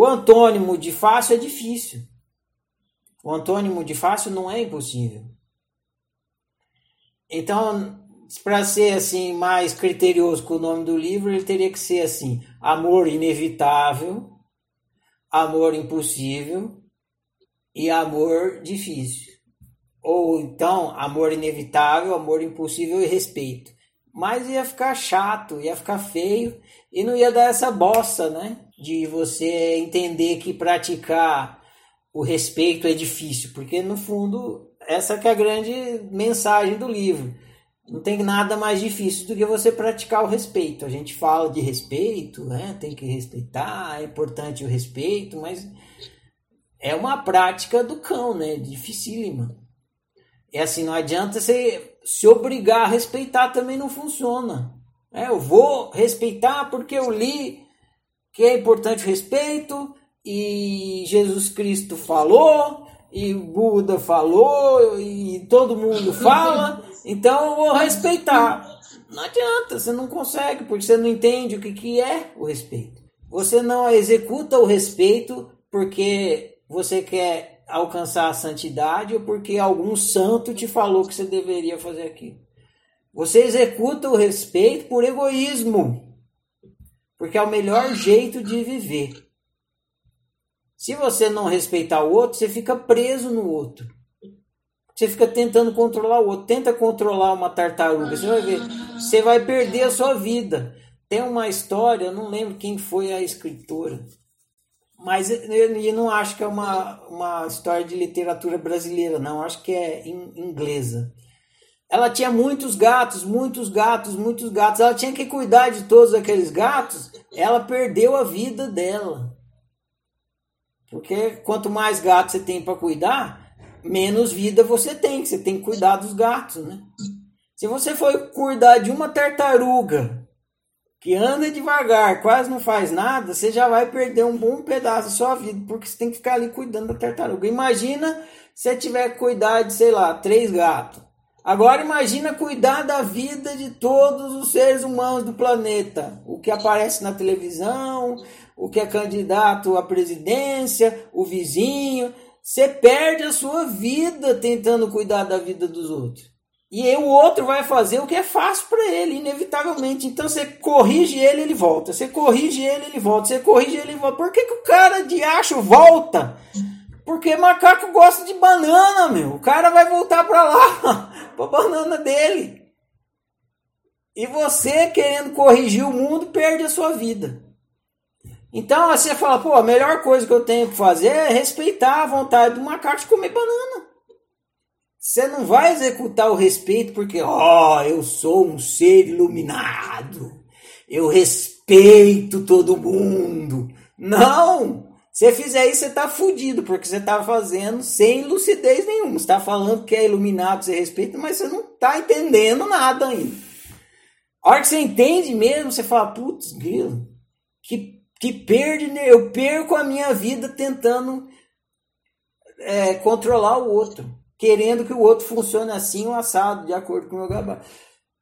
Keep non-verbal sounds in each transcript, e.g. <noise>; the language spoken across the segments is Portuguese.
O antônimo de fácil é difícil. O antônimo de fácil não é impossível. Então, para ser assim mais criterioso com o nome do livro, ele teria que ser assim: amor inevitável, amor impossível e amor difícil. Ou então, amor inevitável, amor impossível e respeito. Mas ia ficar chato, ia ficar feio e não ia dar essa bossa, né? De você entender que praticar o respeito é difícil, porque no fundo essa que é a grande mensagem do livro. Não tem nada mais difícil do que você praticar o respeito. A gente fala de respeito, né? Tem que respeitar, é importante o respeito, mas é uma prática do cão, né? Dificílima. É assim, não adianta você se obrigar a respeitar, também não funciona. É, eu vou respeitar porque eu li que é importante o respeito e Jesus Cristo falou e Buda falou e todo mundo fala, <laughs> então eu vou respeitar. Não adianta, você não consegue, porque você não entende o que, que é o respeito. Você não executa o respeito porque você quer alcançar a santidade ou porque algum santo te falou que você deveria fazer aquilo. Você executa o respeito por egoísmo, porque é o melhor jeito de viver. Se você não respeitar o outro, você fica preso no outro. Você fica tentando controlar o outro. Tenta controlar uma tartaruga, você vai ver. Você vai perder a sua vida. Tem uma história, eu não lembro quem foi a escritora mas eu não acho que é uma, uma história de literatura brasileira, não. Acho que é inglesa. Ela tinha muitos gatos, muitos gatos, muitos gatos. Ela tinha que cuidar de todos aqueles gatos. Ela perdeu a vida dela. Porque quanto mais gatos você tem para cuidar, menos vida você tem. Você tem que cuidar dos gatos, né? Se você for cuidar de uma tartaruga que anda devagar, quase não faz nada, você já vai perder um bom pedaço da sua vida, porque você tem que ficar ali cuidando da tartaruga. Imagina se você tiver que cuidar de, sei lá, três gatos. Agora imagina cuidar da vida de todos os seres humanos do planeta. O que aparece na televisão, o que é candidato à presidência, o vizinho. Você perde a sua vida tentando cuidar da vida dos outros. E aí o outro vai fazer o que é fácil para ele, inevitavelmente. Então você corrige ele, ele volta. Você corrige ele, ele volta. Você corrige ele, ele volta. Por que, que o cara de acho volta? Porque macaco gosta de banana, meu. O cara vai voltar para lá, <laughs> para banana dele. E você querendo corrigir o mundo perde a sua vida. Então você fala, pô, a melhor coisa que eu tenho que fazer é respeitar a vontade do macaco de comer banana. Você não vai executar o respeito porque, ó, oh, eu sou um ser iluminado. Eu respeito todo mundo. Não! Se fizer isso, você tá fudido, porque você tá fazendo sem lucidez nenhuma. Você tá falando que é iluminado, você respeita, mas você não tá entendendo nada ainda. A hora que você entende mesmo, você fala, putz, que, que perde, né? eu perco a minha vida tentando é, controlar o outro querendo que o outro funcione assim ou assado, de acordo com o meu gabarito.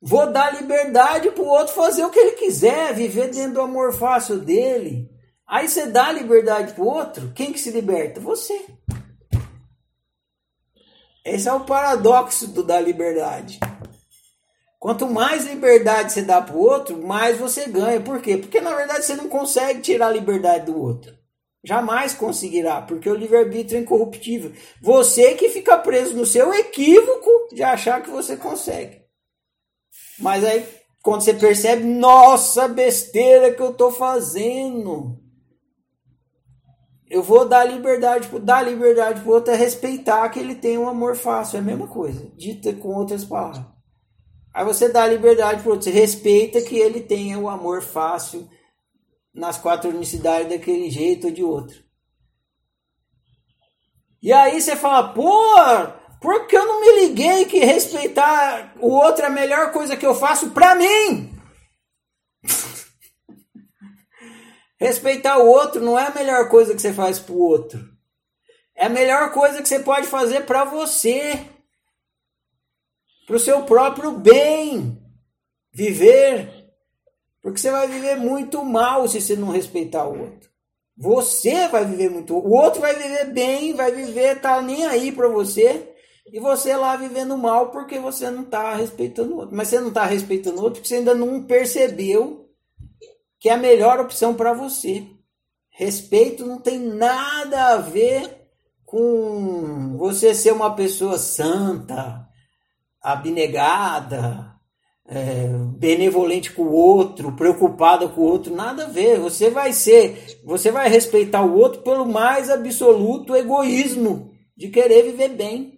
Vou dar liberdade para o outro fazer o que ele quiser, viver dentro do amor fácil dele. Aí você dá liberdade para o outro, quem que se liberta? Você. Esse é o paradoxo do dar liberdade. Quanto mais liberdade você dá para o outro, mais você ganha. Por quê? Porque na verdade você não consegue tirar a liberdade do outro. Jamais conseguirá, porque o livre-arbítrio é incorruptível. Você que fica preso no seu equívoco de achar que você consegue. Mas aí, quando você percebe, nossa besteira que eu estou fazendo. Eu vou dar liberdade, dar liberdade para o outro é respeitar que ele tem um amor fácil. É a mesma coisa, dita com outras palavras. Aí você dá liberdade para o outro, você respeita que ele tenha o um amor fácil nas quatro unicidades daquele jeito ou de outro. E aí você fala, pô, por que eu não me liguei que respeitar o outro é a melhor coisa que eu faço pra mim? Respeitar o outro não é a melhor coisa que você faz pro outro. É a melhor coisa que você pode fazer para você. Pro seu próprio bem. Viver porque você vai viver muito mal se você não respeitar o outro. Você vai viver muito. O outro vai viver bem, vai viver, tá nem aí para você. E você lá vivendo mal porque você não tá respeitando o outro. Mas você não tá respeitando o outro porque você ainda não percebeu que é a melhor opção para você. Respeito não tem nada a ver com você ser uma pessoa santa, abnegada, é, benevolente com o outro, preocupada com o outro, nada a ver. Você vai ser, você vai respeitar o outro pelo mais absoluto egoísmo de querer viver bem.